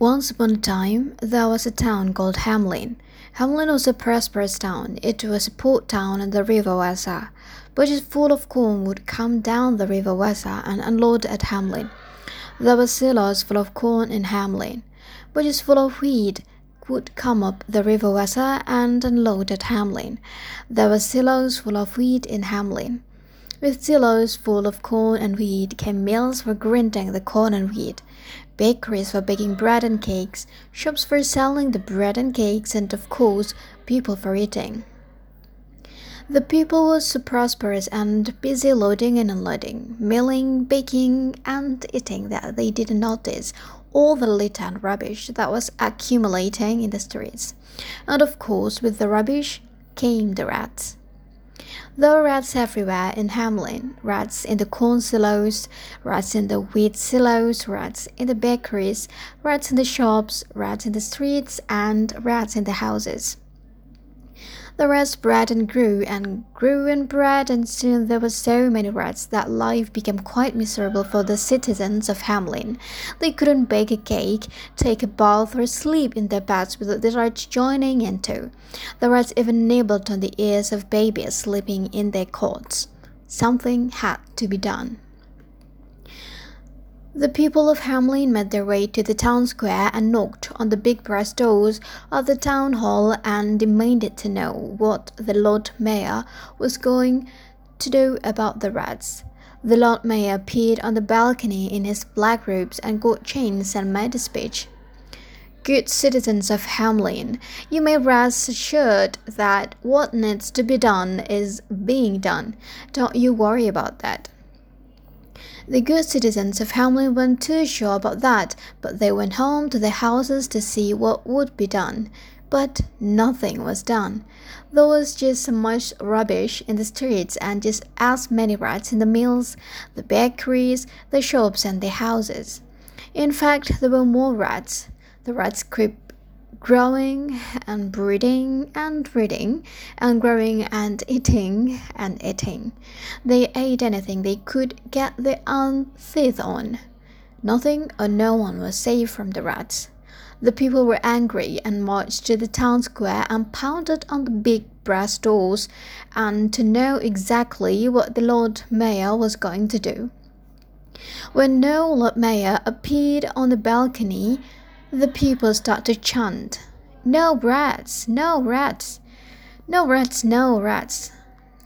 Once upon a time, there was a town called Hamelin. Hamelin was a prosperous town. It was a port town on the river Weser. Barges full of corn would come down the river Weser and unload at Hamelin. There were silos full of corn in Hamelin. Barges full of wheat would come up the river Weser and unload at Hamelin. There were silos full of wheat in Hamelin. With silos full of corn and wheat came mills for grinding the corn and wheat, bakeries for baking bread and cakes, shops for selling the bread and cakes, and of course, people for eating. The people were so prosperous and busy loading and unloading, milling, baking, and eating that they didn't notice all the litter and rubbish that was accumulating in the streets. And of course, with the rubbish came the rats. There are rats everywhere in Hamelin rats in the corn silos, rats in the wheat silos, rats in the bakeries, rats in the shops, rats in the streets, and rats in the houses. The rats bred and grew and grew and bred, and soon there were so many rats that life became quite miserable for the citizens of Hamelin. They couldn't bake a cake, take a bath, or sleep in their beds without the rats joining in too. The rats even nibbled on the ears of babies sleeping in their cots. Something had to be done. The people of Hamelin made their way to the town square and knocked on the big brass doors of the town hall and demanded to know what the Lord Mayor was going to do about the rats. The Lord Mayor appeared on the balcony in his black robes and gold chains and made a speech. Good citizens of Hamelin, you may rest assured that what needs to be done is being done. Don't you worry about that. The good citizens of Hamelin weren't too sure about that, but they went home to their houses to see what would be done. But nothing was done. There was just so much rubbish in the streets and just as many rats in the mills, the bakeries, the shops, and the houses. In fact, there were more rats. The rats crept growing and breeding and breeding and growing and eating and eating. They ate anything they could get their teeth on. Nothing or no one was safe from the rats. The people were angry and marched to the town square and pounded on the big brass doors and to know exactly what the Lord Mayor was going to do. When no Lord Mayor appeared on the balcony, the people start to chant, No rats, no rats, no rats, no rats.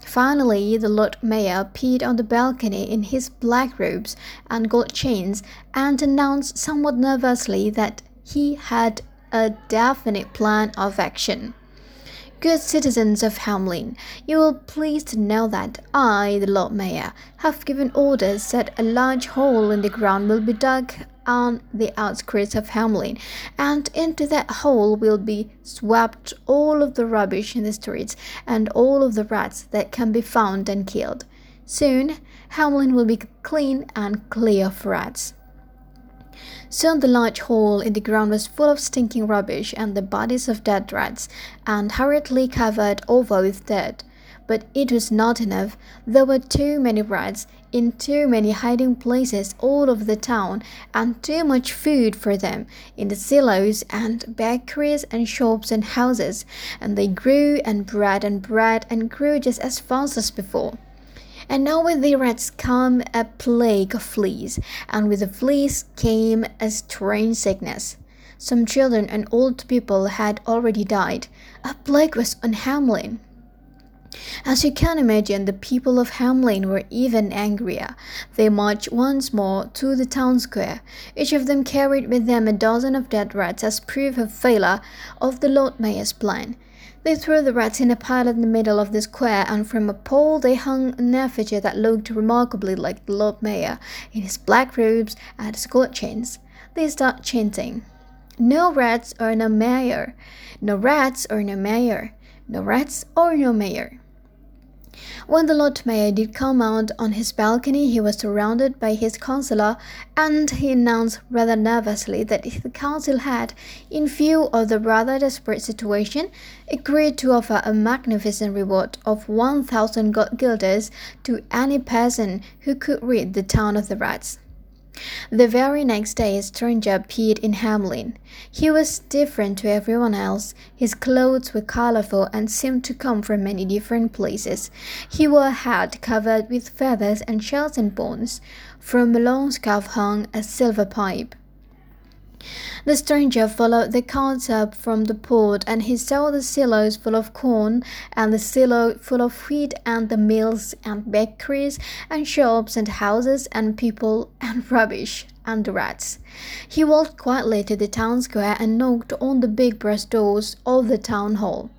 Finally, the Lord Mayor appeared on the balcony in his black robes and gold chains and announced somewhat nervously that he had a definite plan of action. Good citizens of Hamelin, you will please to know that I, the Lord Mayor, have given orders that a large hole in the ground will be dug on the outskirts of Hamelin, and into that hole will be swept all of the rubbish in the streets and all of the rats that can be found and killed. Soon, Hamelin will be clean and clear of rats. Soon the large hole in the ground was full of stinking rubbish and the bodies of dead rats, and hurriedly covered over with dirt. But it was not enough. There were too many rats in too many hiding places all over the town, and too much food for them in the silos and bakeries and shops and houses, and they grew and bred and bred and grew just as fast as before. And now with the rats came a plague of fleas, and with the fleas came a strange sickness. Some children and old people had already died. A plague was on Hamelin. As you can imagine, the people of Hamelin were even angrier. They marched once more to the town square. Each of them carried with them a dozen of dead rats as proof of failure of the Lord Mayor's plan. They threw the rats in a pile in the middle of the square, and from a pole they hung an effigy that looked remarkably like the Lord Mayor in his black robes and his chains. They started chanting, No rats or no mayor, no rats or no mayor no rats or no mayor. When the Lord Mayor did come out on his balcony, he was surrounded by his councillor, and he announced rather nervously that the council had, in view of the rather desperate situation, agreed to offer a magnificent reward of 1,000 gold guilders to any person who could rid the town of the rats. The very next day, a stranger appeared in Hamelin. He was different to everyone else. His clothes were colorful and seemed to come from many different places. He wore a hat covered with feathers and shells and bones. From a long scarf hung a silver pipe. The stranger followed the carts up from the port, and he saw the silos full of corn, and the silo full of wheat, and the mills, and bakeries, and shops, and houses, and people, and rubbish, and rats. He walked quietly to the town square and knocked on the big brass doors of the town hall.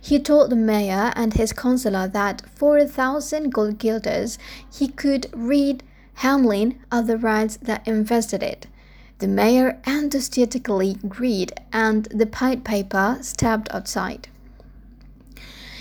He told the mayor and his councillor that for a thousand gold guilders he could rid Hamelin of the rats that infested it. The mayor enthusiastically agreed, and the Pied Piper stepped outside.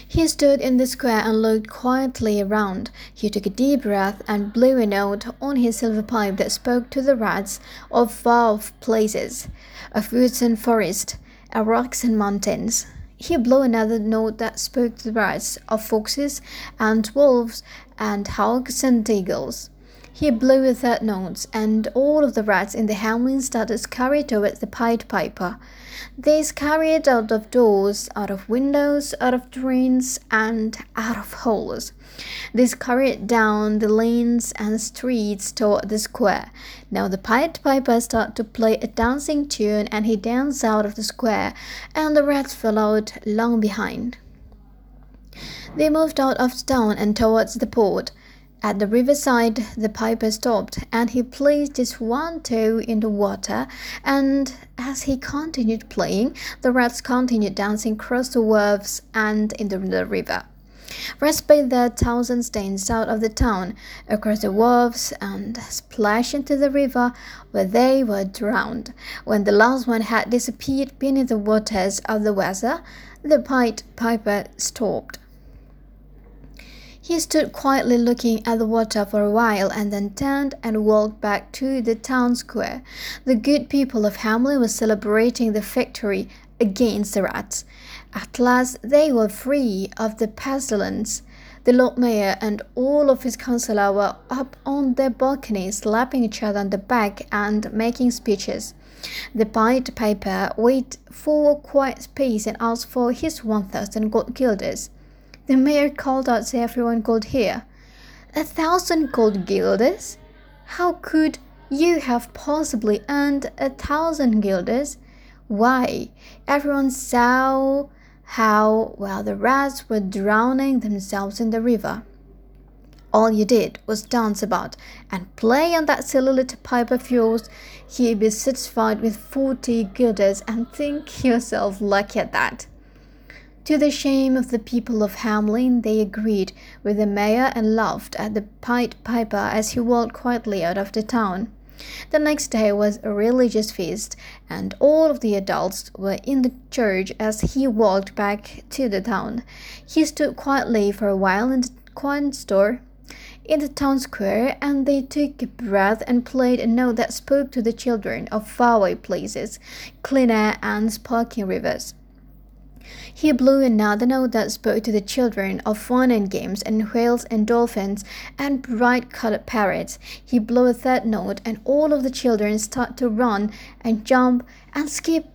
He stood in the square and looked quietly around. He took a deep breath and blew a note on his silver pipe that spoke to the rats of far off places, of woods and forests, of rocks and mountains. He blew another note that spoke to the rats of foxes and wolves and hawks and eagles. He blew a third note, and all of the rats in the Hamelin started to scurry towards the Pied Piper. They scurried out of doors, out of windows, out of drains, and out of holes. They scurried down the lanes and streets toward the square. Now the Pied Piper started to play a dancing tune, and he danced out of the square, and the rats followed long behind. They moved out of town and towards the port. At the riverside, the piper stopped, and he placed his one toe in the water, and as he continued playing, the rats continued dancing across the wharves and into the river. Rats bathed their thousand stains out of the town, across the wharves, and splashed into the river, where they were drowned. When the last one had disappeared beneath the waters of the Weser, the Pied Piper stopped. He stood quietly looking at the water for a while and then turned and walked back to the town square. The good people of Hamelin were celebrating the victory against the rats. At last they were free of the pestilence. The Lord Mayor and all of his councillors were up on their balconies, slapping each other on the back and making speeches. The Pied Piper waited for a quiet space and asked for his one thousand gold guilders. The mayor called out so everyone could hear. A thousand gold guilders? How could you have possibly earned a thousand guilders? Why, everyone saw how while the rats were drowning themselves in the river. All you did was dance about and play on that silly little pipe of yours. You'd be satisfied with forty guilders and think yourself lucky at that. To the shame of the people of Hamelin, they agreed with the mayor and laughed at the Pied Piper as he walked quietly out of the town. The next day was a religious feast, and all of the adults were in the church as he walked back to the town. He stood quietly for a while in the coin store in the town square, and they took a breath and played a note that spoke to the children of faraway places, clean air, and sparkling rivers. He blew another note that spoke to the children of fun and games and whales and dolphins and bright colored parrots. He blew a third note and all of the children started to run and jump and skip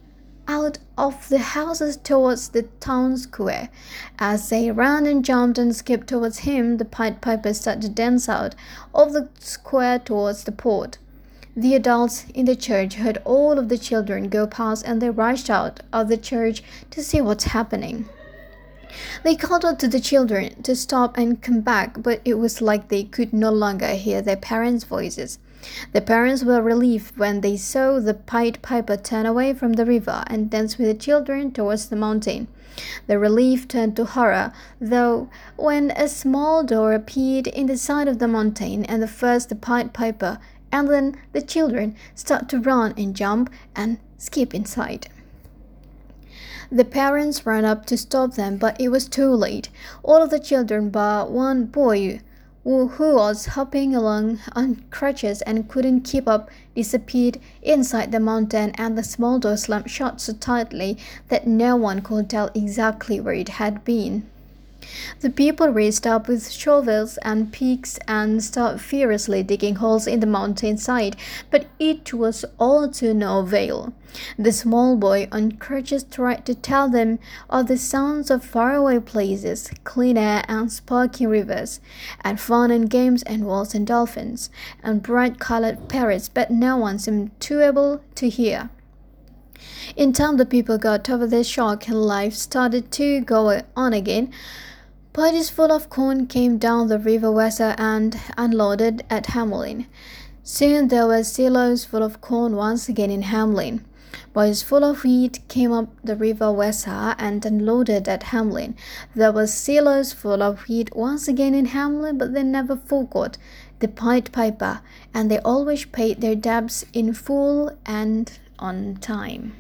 out of the houses towards the town square. As they ran and jumped and skipped towards him, the Pied Piper started to dance out of the square towards the port. The adults in the church heard all of the children go past and they rushed out of the church to see what's happening. They called out to the children to stop and come back, but it was like they could no longer hear their parents' voices. The parents were relieved when they saw the Pied Piper turn away from the river and dance with the children towards the mountain. The relief turned to horror, though, when a small door appeared in the side of the mountain, and the first Pied Piper and then the children start to run and jump and skip inside. The parents ran up to stop them, but it was too late. All of the children but one boy who was hopping along on crutches and couldn't keep up disappeared inside the mountain and the small door slammed shut so tightly that no one could tell exactly where it had been. The people raced up with shovels and picks and started furiously digging holes in the mountainside, but it was all to no avail. The small boy on crutches tried to tell them of the sounds of faraway places, clean air and sparkling rivers, and fun and games and whales and dolphins, and bright colored parrots, but no one seemed too able to hear. In time, the people got over their shock and life started to go on again. Parties full of corn came down the river Weser and unloaded at Hamelin. Soon there were silos full of corn once again in Hamelin. Boys full of wheat came up the river Weser and unloaded at Hamelin. There were silos full of wheat once again in Hamelin, but they never forgot the Pied Piper, and they always paid their debts in full and on time.